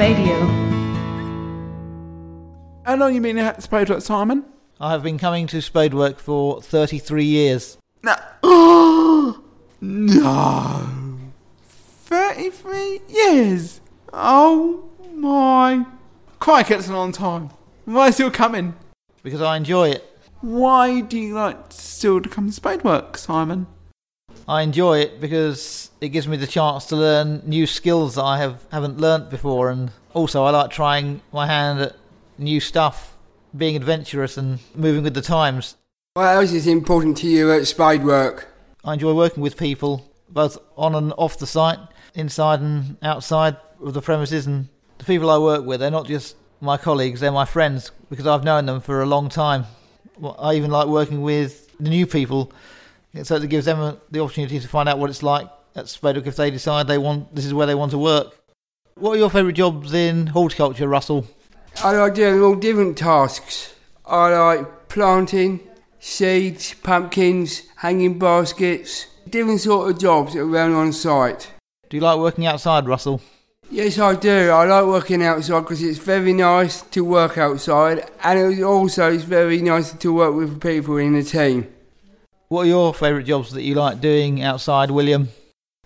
Spadio. How long you been at Spadework, Simon? I have been coming to Spadework for 33 years. No. no. 33 years? Oh my. Crikey, that's a long time. Why is still coming? Because I enjoy it. Why do you like still to come to Spadework, Simon? I enjoy it because it gives me the chance to learn new skills that I have, haven't learnt before, and also I like trying my hand at new stuff, being adventurous and moving with the times. What else is important to you at Spadework? I enjoy working with people, both on and off the site, inside and outside of the premises, and the people I work with, they're not just my colleagues, they're my friends because I've known them for a long time. I even like working with the new people, so it gives them the opportunity to find out what it's like at Spadework if they decide they want this is where they want to work. What are your favourite jobs in horticulture, Russell? I like doing all different tasks. I like planting, seeds, pumpkins, hanging baskets, different sort of jobs around on site. Do you like working outside, Russell? Yes, I do. I like working outside because it's very nice to work outside, and it also it's very nice to work with people in the team. What are your favourite jobs that you like doing outside, William?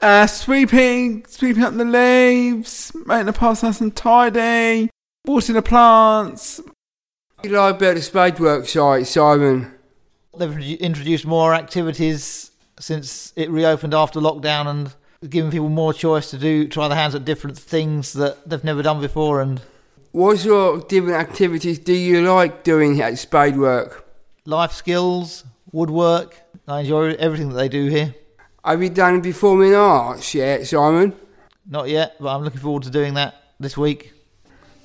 Uh, sweeping, sweeping up the leaves, making the paths nice and tidy, watering the plants. You like about the Spadework site, Simon? They've introduced more activities since it reopened after lockdown and giving people more choice to do try their hands at different things that they've never done before. And What sort of different activities do you like doing at Spadework? life skills, woodwork. I enjoy everything that they do here. Have you done performing arts yet, Simon? Not yet, but I'm looking forward to doing that this week.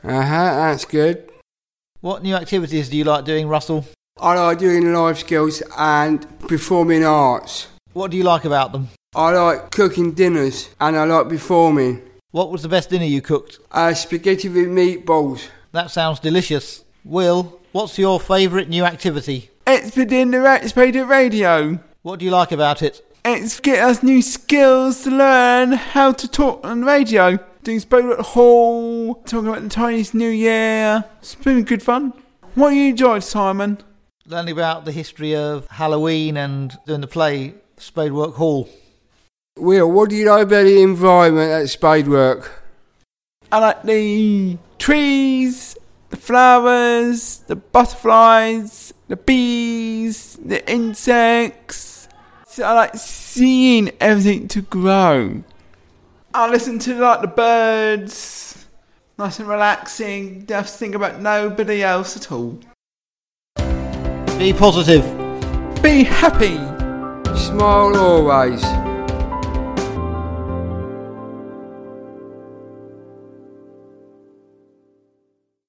Uh huh, that's good. What new activities do you like doing, Russell? I like doing life skills and performing arts. What do you like about them? I like cooking dinners and I like performing. What was the best dinner you cooked? Uh, spaghetti with meatballs. That sounds delicious. Will, what's your favourite new activity? It's the Ra- Spadework Radio. What do you like about it? It's get us new skills to learn how to talk on radio. Doing Spadework Hall, talking about the Chinese New Year. It's been good fun. What you enjoyed, Simon? Learning about the history of Halloween and doing the play Spadework Hall. Will, what do you like about the environment at Spadework? I like the trees, the flowers, the butterflies, the bees, the insects. So I like seeing everything to grow. I listen to like the birds, nice and relaxing. Don't have to think about nobody else at all. Be positive. Be happy. Smile always.